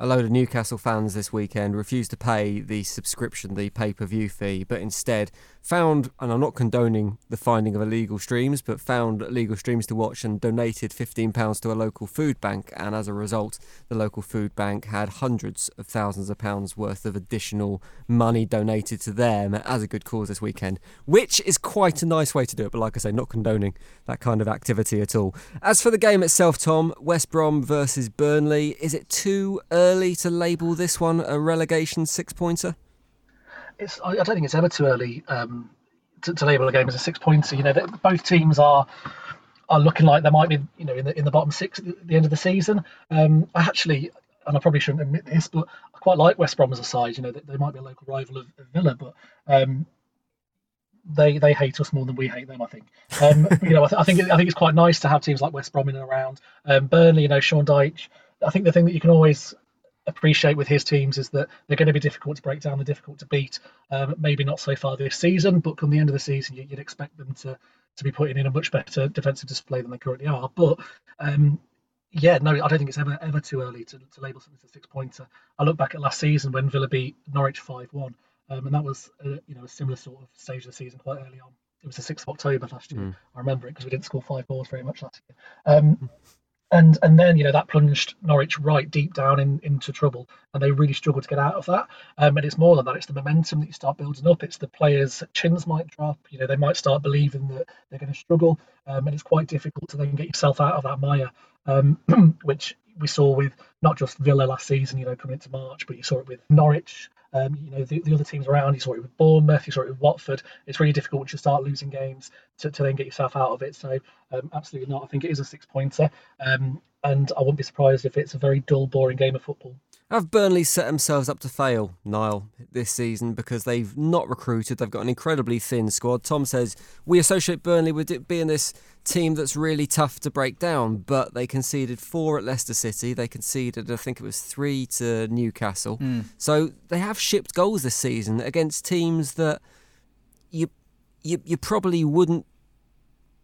A load of Newcastle fans this weekend refused to pay the subscription, the pay per view fee, but instead found, and I'm not condoning the finding of illegal streams, but found illegal streams to watch and donated £15 to a local food bank. And as a result, the local food bank had hundreds of thousands of pounds worth of additional money donated to them as a good cause this weekend, which is quite a nice way to do it. But like I say, not condoning that kind of activity at all. As for the game itself, Tom, West Brom versus Burnley, is it too early to label this one a relegation six pointer? It's, I don't think it's ever too early um, to, to label a game as a six pointer. You know, both teams are are looking like they might be, you know, in the in the bottom six at the- the end of the season. Um, I actually, and I probably shouldn't admit this, but I quite like West Brom as a side. You know, they, they might be a local rival of, of Villa, but um, they they hate us more than we hate them. I think. Um, you know, I, th- I think I think it's quite nice to have teams like West Brom in and around. Um, Burnley, you know, Sean Dyche. I think the thing that you can always appreciate with his teams is that they're going to be difficult to break down, they're difficult to beat. Um, maybe not so far this season, but come the end of the season, you, you'd expect them to to be putting in a much better defensive display than they currently are. But um, yeah, no, I don't think it's ever ever too early to, to label something as a six pointer. I look back at last season when Villa beat Norwich five one, um, and that was uh, you know a similar sort of stage of the season quite early on. It was the sixth of October last year. I remember it because we didn't score five goals very much last year. Um, and and then you know that plunged Norwich right deep down in, into trouble, and they really struggled to get out of that. Um, and it's more than that; it's the momentum that you start building up. It's the players' chins might drop. You know, they might start believing that they're going to struggle, um, and it's quite difficult to then get yourself out of that mire, um, which we saw with not just Villa last season. You know, coming into March, but you saw it with Norwich. Um, you know, the, the other teams around, you saw it with Bournemouth, you saw it with Watford. It's really difficult you start losing games to, to then get yourself out of it. So, um, absolutely not. I think it is a six pointer. Um, and I wouldn't be surprised if it's a very dull, boring game of football. Have Burnley set themselves up to fail, Niall, this season because they've not recruited? They've got an incredibly thin squad. Tom says we associate Burnley with it being this team that's really tough to break down, but they conceded four at Leicester City. They conceded, I think it was three to Newcastle. Mm. So they have shipped goals this season against teams that you you, you probably wouldn't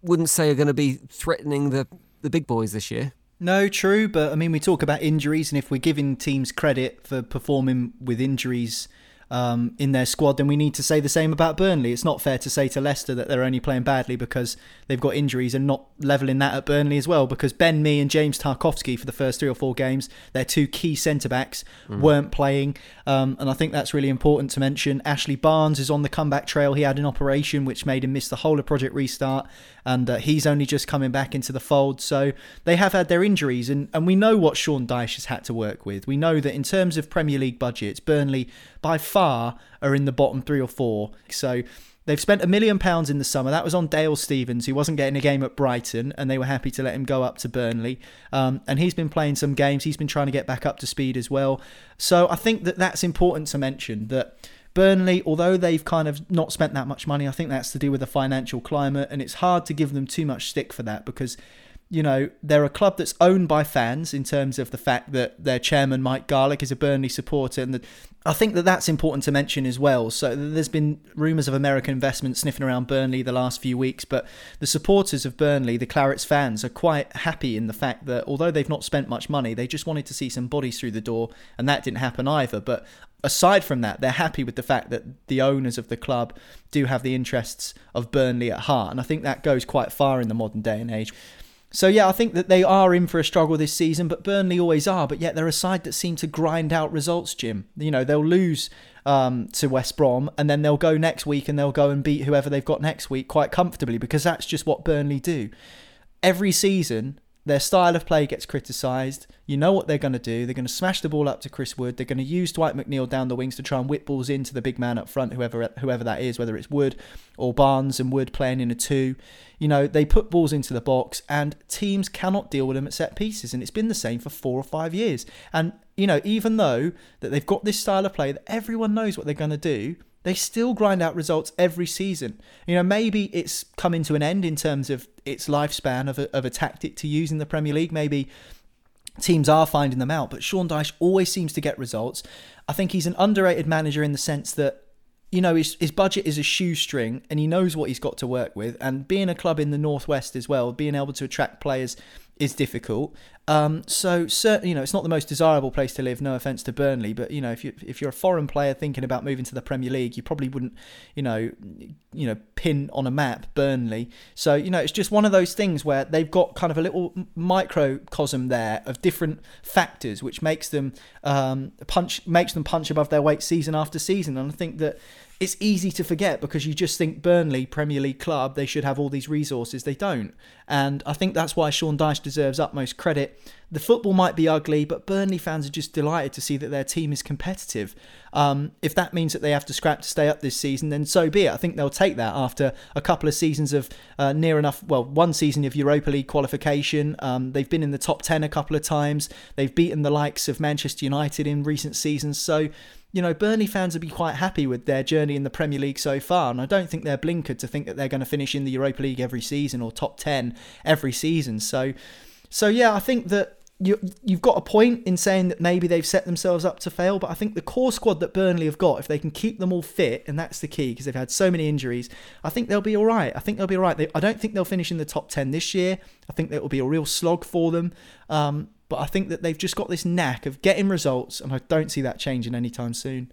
wouldn't say are going to be threatening the the big boys this year. No, true, but I mean, we talk about injuries, and if we're giving teams credit for performing with injuries um, in their squad, then we need to say the same about Burnley. It's not fair to say to Leicester that they're only playing badly because they've got injuries and not leveling that at Burnley as well. Because Ben Mee and James Tarkowski for the first three or four games, their two key centre backs, mm. weren't playing, um, and I think that's really important to mention. Ashley Barnes is on the comeback trail. He had an operation which made him miss the whole of Project Restart, and uh, he's only just coming back into the fold. So they have had their injuries, and, and we know what Sean Dyche has had to work with. We know that in terms of Premier League budgets, Burnley by far are in the bottom three or four. So they've spent a million pounds in the summer. That was on Dale Stephens, who wasn't getting a game at Brighton, and they were happy to let him go up to Burnley. Um, and he's been playing some games. He's been trying to get back up to speed as well. So I think that that's important to mention that. Burnley, although they've kind of not spent that much money, I think that's to do with the financial climate, and it's hard to give them too much stick for that because you know, they're a club that's owned by fans in terms of the fact that their chairman, Mike Garlick, is a Burnley supporter. And the, I think that that's important to mention as well. So there's been rumours of American investment sniffing around Burnley the last few weeks, but the supporters of Burnley, the Clarets fans, are quite happy in the fact that although they've not spent much money, they just wanted to see some bodies through the door, and that didn't happen either. But aside from that, they're happy with the fact that the owners of the club do have the interests of Burnley at heart. And I think that goes quite far in the modern day and age. So yeah, I think that they are in for a struggle this season, but Burnley always are. But yet they're a side that seem to grind out results. Jim, you know they'll lose um, to West Brom, and then they'll go next week and they'll go and beat whoever they've got next week quite comfortably because that's just what Burnley do. Every season, their style of play gets criticised. You know what they're going to do. They're going to smash the ball up to Chris Wood. They're going to use Dwight McNeil down the wings to try and whip balls into the big man up front, whoever whoever that is, whether it's Wood or Barnes and Wood playing in a two. You know, they put balls into the box and teams cannot deal with them at set pieces. And it's been the same for four or five years. And, you know, even though that they've got this style of play that everyone knows what they're going to do, they still grind out results every season. You know, maybe it's coming to an end in terms of its lifespan of a, of a tactic to use in the Premier League. Maybe teams are finding them out, but Sean Dyche always seems to get results. I think he's an underrated manager in the sense that you know his, his budget is a shoestring and he knows what he's got to work with and being a club in the northwest as well being able to attract players is difficult. Um, so certainly, you know, it's not the most desirable place to live. No offense to Burnley, but you know, if you if you're a foreign player thinking about moving to the Premier League, you probably wouldn't, you know, you know, pin on a map Burnley. So you know, it's just one of those things where they've got kind of a little microcosm there of different factors, which makes them um, punch makes them punch above their weight season after season. And I think that it's easy to forget because you just think Burnley, Premier League club, they should have all these resources. They don't. And I think that's why Sean Dyche deserves utmost credit. The football might be ugly, but Burnley fans are just delighted to see that their team is competitive. Um, if that means that they have to scrap to stay up this season, then so be it. I think they'll take that after a couple of seasons of uh, near enough, well, one season of Europa League qualification. Um, they've been in the top 10 a couple of times. They've beaten the likes of Manchester United in recent seasons. So, you know, Burnley fans would be quite happy with their journey in the Premier League so far, and I don't think they're blinkered to think that they're going to finish in the Europa League every season or top ten every season. So, so yeah, I think that you you've got a point in saying that maybe they've set themselves up to fail, but I think the core squad that Burnley have got, if they can keep them all fit, and that's the key because they've had so many injuries, I think they'll be all right. I think they'll be all right. They, I don't think they'll finish in the top ten this year. I think that will be a real slog for them. Um, but I think that they've just got this knack of getting results, and I don't see that changing anytime soon.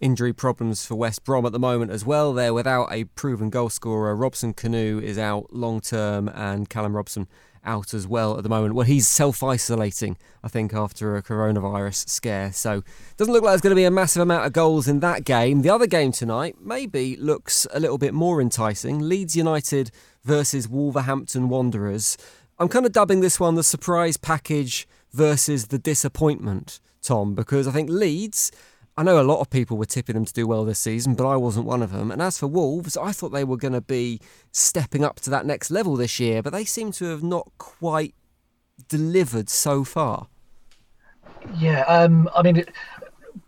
Injury problems for West Brom at the moment as well. They're without a proven goalscorer. Robson-Kanu is out long term, and Callum Robinson out as well at the moment. Well, he's self isolating, I think, after a coronavirus scare. So, doesn't look like there's going to be a massive amount of goals in that game. The other game tonight maybe looks a little bit more enticing Leeds United versus Wolverhampton Wanderers. I'm kind of dubbing this one the surprise package versus the disappointment, Tom, because I think Leeds, I know a lot of people were tipping them to do well this season, but I wasn't one of them. And as for Wolves, I thought they were going to be stepping up to that next level this year, but they seem to have not quite delivered so far. Yeah, um, I mean,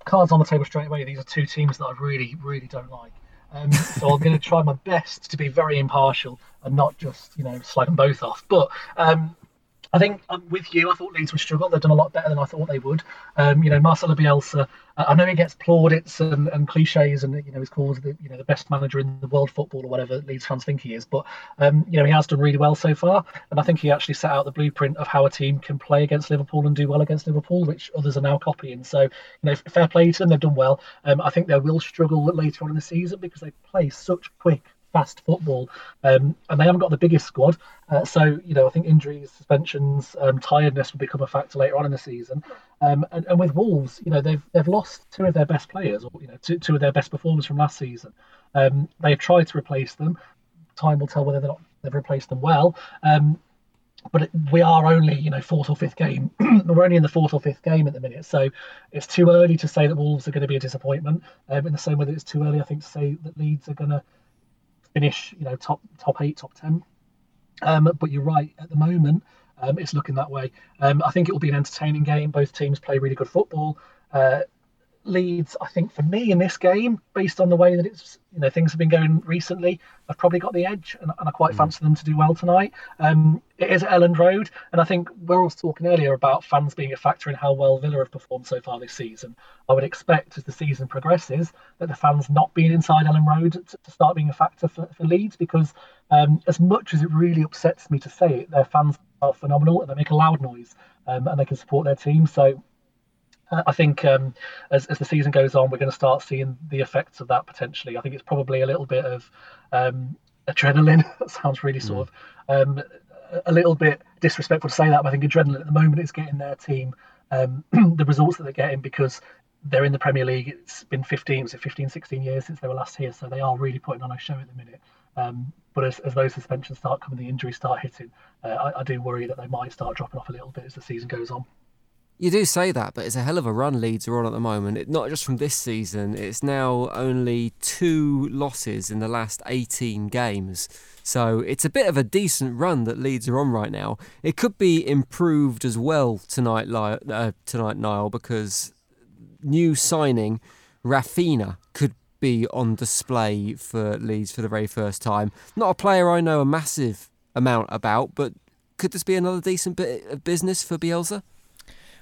cards on the table straight away. These are two teams that I really, really don't like. Um, so I'm going to try my best to be very impartial and not just you know slag them both off. But um, I think um, with you, I thought Leeds would struggle. They've done a lot better than I thought they would. Um, you know, Marcelo Bielsa. I know he gets plaudits and, and cliches, and you know he's called the you know the best manager in the world football or whatever Leeds fans think he is. But um, you know he has done really well so far, and I think he actually set out the blueprint of how a team can play against Liverpool and do well against Liverpool, which others are now copying. So you know, fair play to them. They've done well. Um, I think they will struggle later on in the season because they play such quick fast football, um, and they haven't got the biggest squad. Uh, so you know, I think injuries, suspensions, um, tiredness will become a factor later on in the season. Um, and, and, with Wolves, you know, they've they've lost two of their best players, or you know, two, two of their best performers from last season. Um, they've tried to replace them. Time will tell whether they're not, they've replaced them well. Um, but we are only, you know, fourth or fifth game. We're only in the fourth or fifth game at the minute, so it's too early to say that Wolves are going to be a disappointment. Um, in the same way that it's too early, I think, to say that Leeds are going to finish, you know, top top eight, top ten. Um, but you're right. At the moment, um, it's looking that way. Um, I think it will be an entertaining game. Both teams play really good football. Uh, Leeds, I think for me in this game, based on the way that it's you know things have been going recently, I've probably got the edge, and, and I quite mm. fancy them to do well tonight. Um, it is at Elland Road, and I think we were talking earlier about fans being a factor in how well Villa have performed so far this season. I would expect as the season progresses that the fans not being inside Elland Road to, to start being a factor for, for Leeds, because um, as much as it really upsets me to say it, their fans are phenomenal and they make a loud noise um, and they can support their team. So I think um, as, as the season goes on, we're going to start seeing the effects of that potentially. I think it's probably a little bit of um, adrenaline. that sounds really sort mm. of um, a little bit disrespectful to say that, but I think adrenaline at the moment is getting their team um, the results that they're getting because they're in the Premier League. It's been 15, was it 15, 16 years since they were last here, so they are really putting on a show at the minute. Um, but as, as those suspensions start coming, the injuries start hitting, uh, I, I do worry that they might start dropping off a little bit as the season goes on. You do say that, but it's a hell of a run Leeds are on at the moment. It, not just from this season, it's now only two losses in the last 18 games. So it's a bit of a decent run that Leeds are on right now. It could be improved as well tonight, uh, tonight Niall, because new signing Raphinha could be on display for Leeds for the very first time. Not a player I know a massive amount about, but could this be another decent bit of business for Bielsa?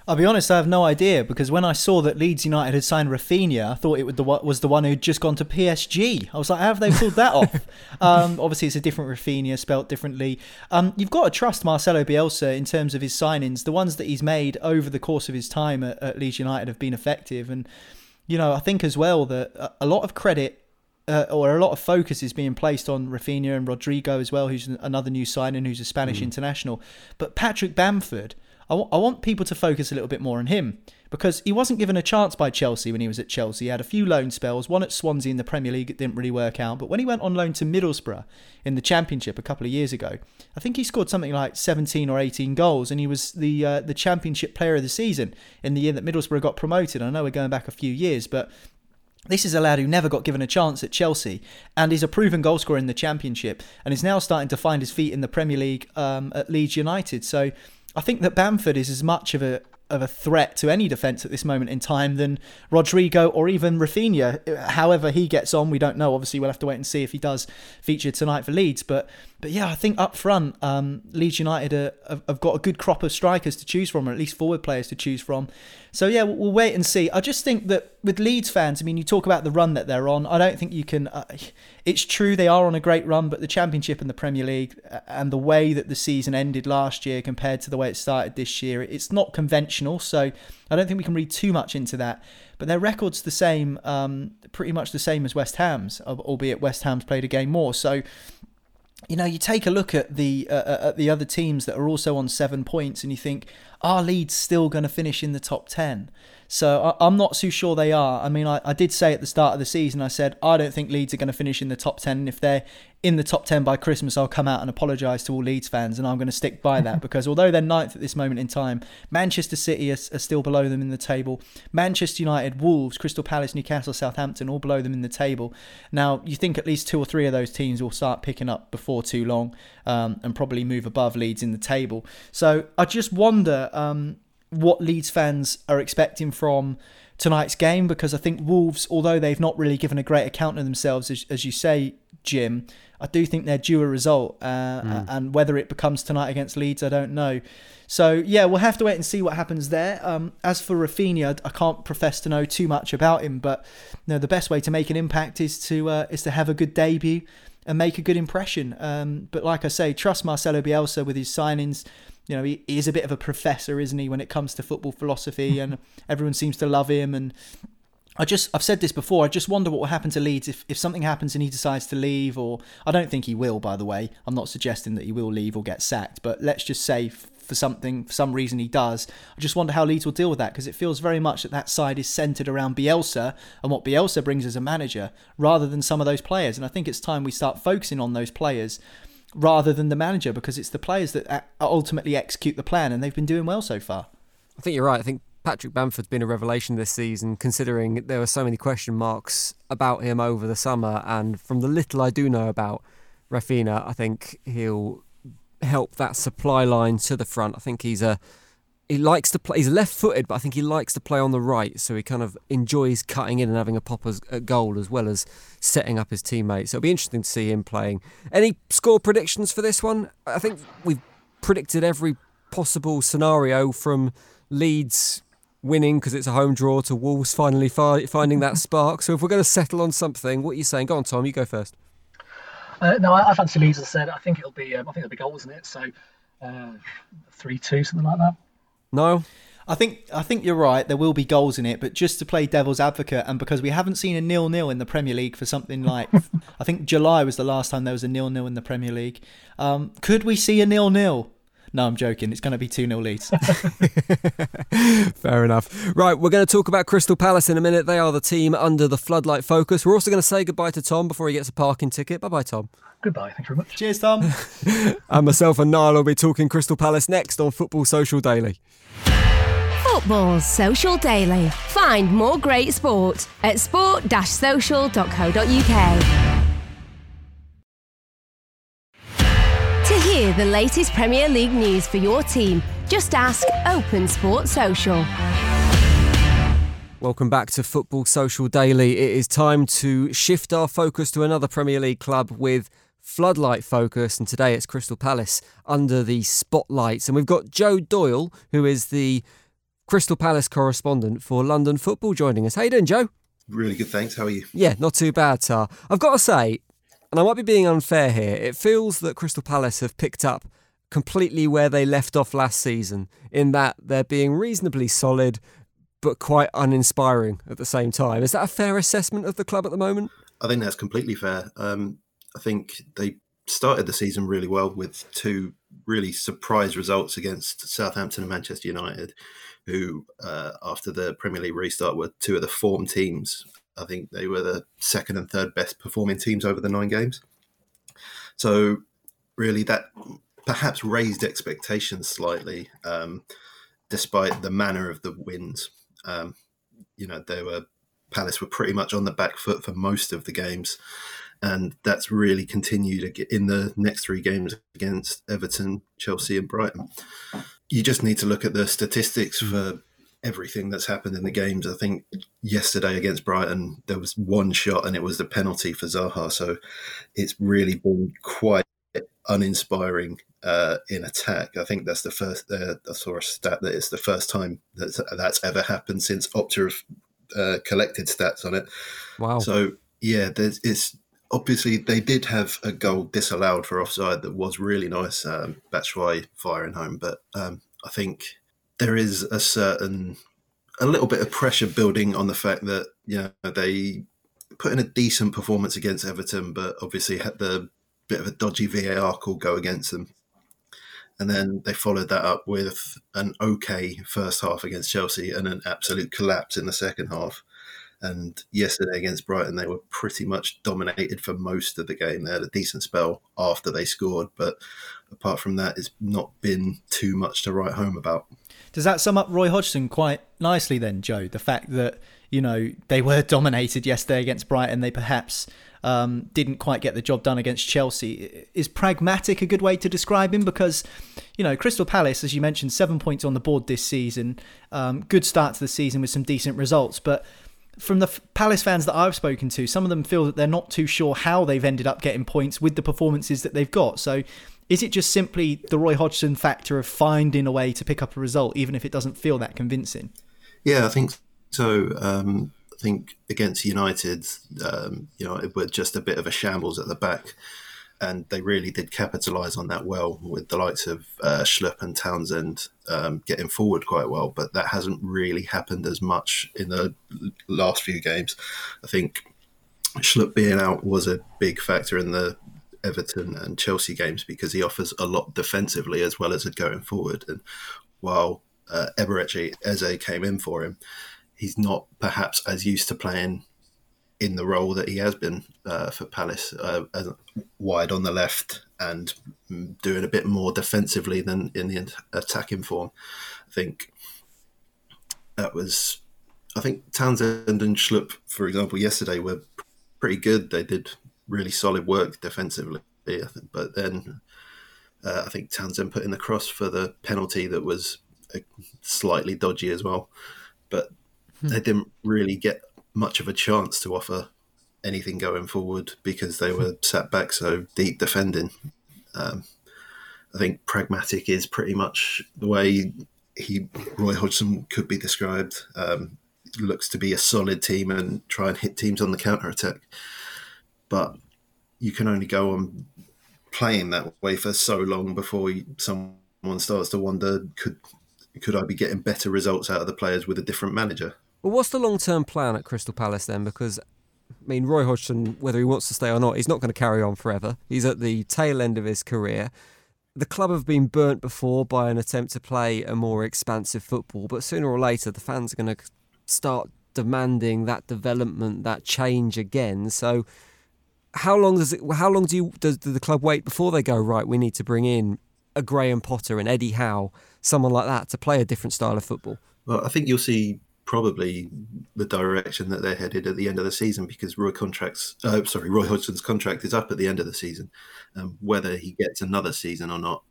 I'll be honest, I have no idea because when I saw that Leeds United had signed Raphinha, I thought it was the one who'd just gone to PSG. I was like, how have they pulled that off? Um, obviously, it's a different Rafinha, spelt differently. Um, you've got to trust Marcelo Bielsa in terms of his signings. The ones that he's made over the course of his time at, at Leeds United have been effective. And, you know, I think as well that a lot of credit uh, or a lot of focus is being placed on Raphinha and Rodrigo as well, who's another new signing, who's a Spanish mm. international. But Patrick Bamford I, w- I want people to focus a little bit more on him because he wasn't given a chance by Chelsea when he was at Chelsea. He had a few loan spells, one at Swansea in the Premier League, it didn't really work out. But when he went on loan to Middlesbrough in the Championship a couple of years ago, I think he scored something like 17 or 18 goals, and he was the uh, the Championship Player of the Season in the year that Middlesbrough got promoted. I know we're going back a few years, but this is a lad who never got given a chance at Chelsea and is a proven goalscorer in the Championship and is now starting to find his feet in the Premier League um, at Leeds United. So I think that Bamford is as much of a of a threat to any defence at this moment in time than Rodrigo or even Raphinha. However he gets on, we don't know. Obviously, we'll have to wait and see if he does feature tonight for Leeds. But but yeah, I think up front, um, Leeds United are, have got a good crop of strikers to choose from, or at least forward players to choose from. So yeah, we'll, we'll wait and see. I just think that with Leeds fans, I mean, you talk about the run that they're on. I don't think you can. Uh, it's true they are on a great run, but the Championship and the Premier League uh, and the way that the season ended last year compared to the way it started this year, it's not conventional. So I don't think we can read too much into that. But their record's the same, um, pretty much the same as West Ham's, albeit West Ham's played a game more. So you know, you take a look at the uh, uh, at the other teams that are also on seven points, and you think, are Leeds still going to finish in the top ten? So I, am not too sure they are. I mean, I, I did say at the start of the season, I said I don't think Leeds are going to finish in the top ten. And if they're in the top 10 by Christmas, I'll come out and apologise to all Leeds fans, and I'm going to stick by that because although they're ninth at this moment in time, Manchester City are, are, still below them in the table. Manchester United, Wolves, Crystal Palace, Newcastle, Southampton, all below them in the table. Now, you think at least two or three of those teams will start picking up before too long um, and probably move above Leeds in the table. So I just wonder um, what Leeds fans are expecting from tonight's game because I think Wolves, although they've not really given a great account of themselves, as, as you say, Jim, I do think they're due a result, uh, mm. and whether it becomes tonight against Leeds, I don't know. So yeah, we'll have to wait and see what happens there. Um, as for Raphinha, I can't profess to know too much about him, but you know, the best way to make an impact is to uh, is to have a good debut and make a good impression. Um, but like I say, trust Marcelo Bielsa with his signings. You know, he, is a bit of a professor, isn't he, when it comes to football philosophy, mm-hmm. and everyone seems to love him and I just I've said this before. I just wonder what will happen to Leeds if, if something happens and he decides to leave, or I don't think he will. By the way, I'm not suggesting that he will leave or get sacked, but let's just say for something for some reason he does. I just wonder how Leeds will deal with that because it feels very much that that side is centered around Bielsa and what Bielsa brings as a manager, rather than some of those players. And I think it's time we start focusing on those players rather than the manager because it's the players that ultimately execute the plan, and they've been doing well so far. I think you're right. I think Patrick Bamford's been a revelation this season, considering there were so many question marks about him over the summer. And from the little I do know about Raphinha, I think he'll help that supply line to the front. I think he's a he likes to play. He's left-footed, but I think he likes to play on the right, so he kind of enjoys cutting in and having a pop as, at goal as well as setting up his teammates. So it'll be interesting to see him playing. Any score predictions for this one? I think we've predicted every possible scenario from Leeds winning because it's a home draw to Wolves finally fi- finding that spark. So if we're going to settle on something, what are you saying? Go on, Tom. You go first. Uh, no, I, I, fancy Leeds. As I said, I think it'll be. Um, I think there'll be goals in it. So uh, three-two, something like that. No. I think I think you're right. There will be goals in it, but just to play devil's advocate, and because we haven't seen a nil-nil in the Premier League for something like, I think July was the last time there was a nil-nil in the Premier League. Um, could we see a nil-nil? No, I'm joking. It's going to be 2 0 Leeds. Fair enough. Right, we're going to talk about Crystal Palace in a minute. They are the team under the floodlight focus. We're also going to say goodbye to Tom before he gets a parking ticket. Bye bye, Tom. Goodbye. Thank you very much. Cheers, Tom. and myself and Niall will be talking Crystal Palace next on Football Social Daily. Football Social Daily. Find more great sport at sport-social.co.uk. To hear the latest Premier League news for your team, just ask Open Sport Social. Welcome back to Football Social Daily. It is time to shift our focus to another Premier League club with floodlight focus, and today it's Crystal Palace under the spotlights. And we've got Joe Doyle, who is the Crystal Palace correspondent for London Football, joining us. How you doing, Joe? Really good, thanks. How are you? Yeah, not too bad, sir. I've got to say, and I might be being unfair here, it feels that Crystal Palace have picked up completely where they left off last season, in that they're being reasonably solid but quite uninspiring at the same time. Is that a fair assessment of the club at the moment? I think that's completely fair. Um, I think they started the season really well with two really surprise results against Southampton and Manchester United, who, uh, after the Premier League restart, were two of the form teams I think they were the second and third best performing teams over the nine games. So, really, that perhaps raised expectations slightly, um, despite the manner of the wins. Um, you know, they were Palace were pretty much on the back foot for most of the games, and that's really continued in the next three games against Everton, Chelsea, and Brighton. You just need to look at the statistics for everything that's happened in the games. I think yesterday against Brighton, there was one shot and it was the penalty for Zaha. So it's really been quite uninspiring uh, in attack. I think that's the first, uh, I saw a stat that it's the first time that that's ever happened since Opta have uh, collected stats on it. Wow. So, yeah, there's, it's obviously they did have a goal disallowed for offside that was really nice. Um, firing home, but um, I think there is a certain a little bit of pressure building on the fact that you know they put in a decent performance against Everton, but obviously had the bit of a dodgy VAR call go against them. And then they followed that up with an okay first half against Chelsea and an absolute collapse in the second half. And yesterday against Brighton, they were pretty much dominated for most of the game. They had a decent spell after they scored, but apart from that, it's not been too much to write home about. Does that sum up Roy Hodgson quite nicely then, Joe? The fact that, you know, they were dominated yesterday against Brighton, they perhaps um, didn't quite get the job done against Chelsea. Is pragmatic a good way to describe him? Because, you know, Crystal Palace, as you mentioned, seven points on the board this season. Um, good start to the season with some decent results. But from the Palace fans that I've spoken to, some of them feel that they're not too sure how they've ended up getting points with the performances that they've got. So, is it just simply the Roy Hodgson factor of finding a way to pick up a result, even if it doesn't feel that convincing? Yeah, I think so. Um, I think against United, um, you know, it was just a bit of a shambles at the back and they really did capitalise on that well with the likes of uh, Schlupp and Townsend um, getting forward quite well. But that hasn't really happened as much in the last few games. I think Schlupp being out was a big factor in the Everton and Chelsea games because he offers a lot defensively as well as going forward. And while uh, Eberechi Eze came in for him, he's not perhaps as used to playing in the role that he has been uh, for Palace, uh, wide on the left and doing a bit more defensively than in the attacking form. I think that was. I think Townsend and Schlupp, for example, yesterday were pretty good. They did really solid work defensively, but then uh, I think Townsend put in the cross for the penalty that was uh, slightly dodgy as well. But hmm. they didn't really get much of a chance to offer anything going forward because they were sat back so deep defending. Um, I think pragmatic is pretty much the way he Roy Hodgson could be described. Um, looks to be a solid team and try and hit teams on the counter attack, but you can only go on playing that way for so long before someone starts to wonder could could I be getting better results out of the players with a different manager? Well, what's the long term plan at Crystal Palace then? Because, I mean, Roy Hodgson, whether he wants to stay or not, he's not going to carry on forever. He's at the tail end of his career. The club have been burnt before by an attempt to play a more expansive football, but sooner or later the fans are going to start demanding that development, that change again. So, how long does it? How long do you does, the club wait before they go right? We need to bring in a Graham Potter and Eddie Howe, someone like that, to play a different style of football. Well, I think you'll see probably the direction that they're headed at the end of the season because Roy contracts, uh, sorry, Roy Hodgson's contract is up at the end of the season. Um, whether he gets another season or not,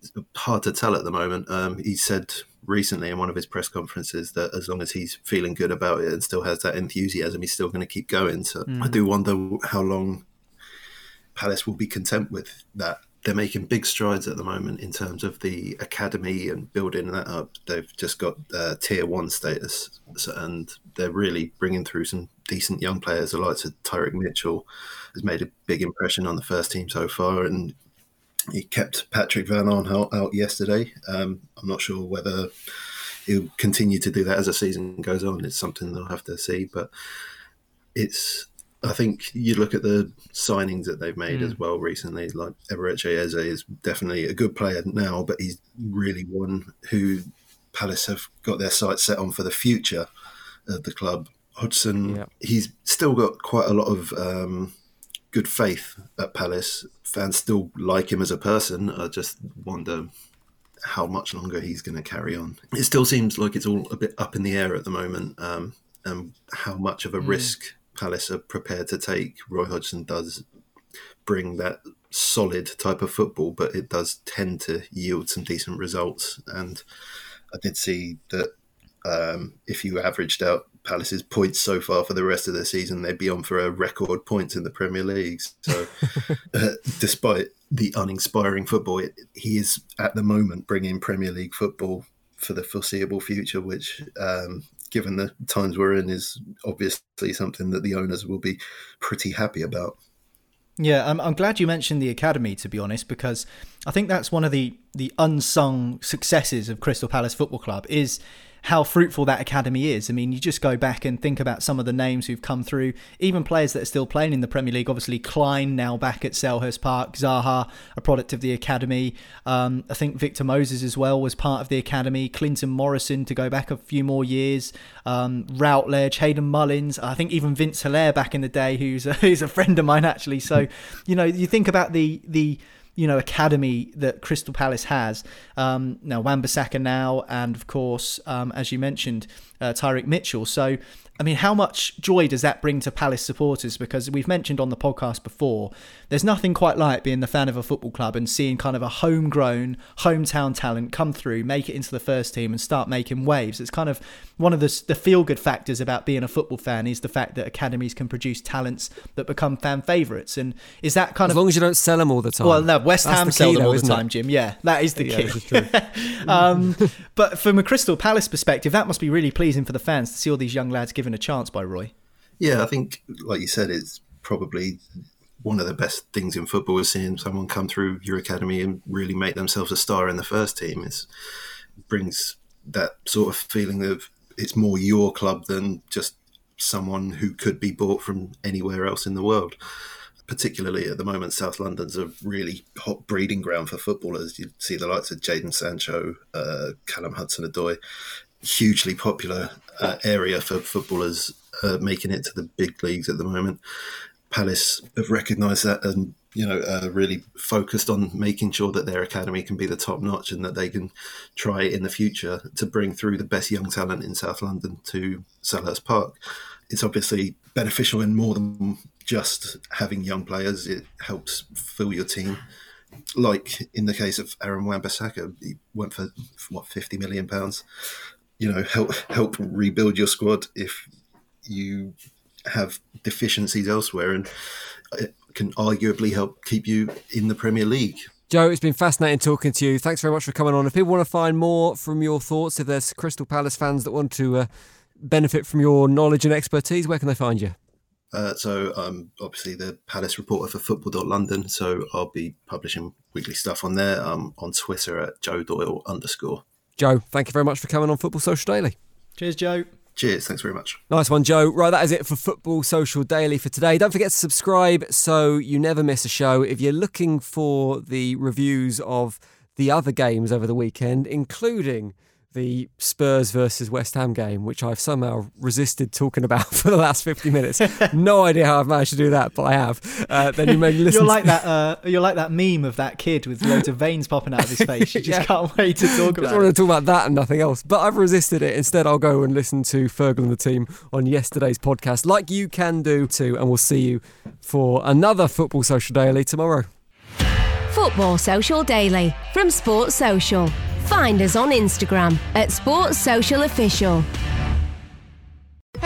it's hard to tell at the moment. Um, he said recently in one of his press conferences that as long as he's feeling good about it and still has that enthusiasm, he's still going to keep going. So mm. I do wonder how long Palace will be content with that they're making big strides at the moment in terms of the academy and building that up. They've just got uh, tier one status, and they're really bringing through some decent young players. The likes of Tyrick Mitchell has made a big impression on the first team so far, and he kept Patrick Vellon out, out yesterday. Um, I'm not sure whether he'll continue to do that as the season goes on. It's something they'll have to see, but it's I think you look at the signings that they've made mm. as well recently. Like Eberechi Eze is definitely a good player now, but he's really one who Palace have got their sights set on for the future of the club. Hodgson, yeah. he's still got quite a lot of um, good faith at Palace. Fans still like him as a person. I just wonder how much longer he's going to carry on. It still seems like it's all a bit up in the air at the moment, um, and how much of a mm. risk Palace are prepared to take. Roy Hodgson does bring that solid type of football, but it does tend to yield some decent results. And I did see that um, if you averaged out Palace's points so far for the rest of the season, they'd be on for a record points in the Premier League. So, uh, despite the uninspiring football, it, he is at the moment bringing Premier League football for the foreseeable future, which um, given the times we're in, is obviously something that the owners will be pretty happy about. Yeah, I'm, I'm glad you mentioned the academy, to be honest, because I think that's one of the, the unsung successes of Crystal Palace Football Club is how fruitful that academy is. I mean, you just go back and think about some of the names who've come through, even players that are still playing in the Premier League. Obviously, Clyne now back at Selhurst Park, Zaha, a product of the academy. Um, I think Victor Moses as well was part of the academy. Clinton Morrison to go back a few more years. Um, Routledge, Hayden Mullins. I think even Vince Hilaire back in the day, who's a, who's a friend of mine actually. So, you know, you think about the the you know academy that Crystal Palace has. Um, now Wan-Bissaka now, and of course, um, as you mentioned, uh, Tyrick Mitchell. So I mean, how much joy does that bring to Palace supporters? Because we've mentioned on the podcast before, there's nothing quite like being the fan of a football club and seeing kind of a homegrown, hometown talent come through, make it into the first team, and start making waves. It's kind of one of the, the feel good factors about being a football fan is the fact that academies can produce talents that become fan favourites. And is that kind as of. As long as you don't sell them all the time. Well, no, West That's Ham the sell them though, all the time, it? Jim. Yeah, that is the Yeah, key. this is true. um, but from a Crystal Palace perspective, that must be really pleasing for the fans to see all these young lads given a chance by Roy. Yeah, I think, like you said, it's probably one of the best things in football is seeing someone come through your academy and really make themselves a star in the first team. It brings that sort of feeling of it's more your club than just someone who could be bought from anywhere else in the world. Particularly at the moment, South London's a really hot breeding ground for footballers. You see the likes of Jadon Sancho, uh, Callum Hudson-Odoi, hugely popular uh, area for footballers uh, making it to the big leagues at the moment. Palace have recognised that and you know uh, really focused on making sure that their academy can be the top notch and that they can try in the future to bring through the best young talent in South London to Selhurst Park. It's obviously beneficial in more than just having young players. It helps fill your team. Like in the case of Aaron Wan-Bissaka, he went for what fifty million pounds. You know, help help rebuild your squad if you have deficiencies elsewhere, and it can arguably help keep you in the Premier League. Joe, it's been fascinating talking to you. Thanks very much for coming on. If people want to find more from your thoughts, if there's Crystal Palace fans that want to uh, benefit from your knowledge and expertise, where can they find you? Uh, so I'm obviously the Palace reporter for Football.London, so I'll be publishing weekly stuff on there. I'm on Twitter at Joe Doyle underscore. Joe, thank you very much for coming on Football Social Daily. Cheers, Joe. Cheers. Thanks very much. Nice one, Joe. Right, that is it for Football Social Daily for today. Don't forget to subscribe so you never miss a show. If you're looking for the reviews of the other games over the weekend, including the Spurs versus West Ham game, which I've somehow resisted talking about for the last 50 minutes. no idea how I've managed to do that, but I have. Uh, then you may listen. You're like to- that. Uh, you're like that meme of that kid with loads of veins popping out of his face. You just Yeah. can't wait to talk Just about wanted it. to talk about that and nothing else. But I've resisted it. Instead, I'll go and listen to Fergal and the team on yesterday's podcast, like you can do too. And we'll see you for another Football Social Daily tomorrow. Football Social Daily from Sports Social. Find us on Instagram at Sports Social Official.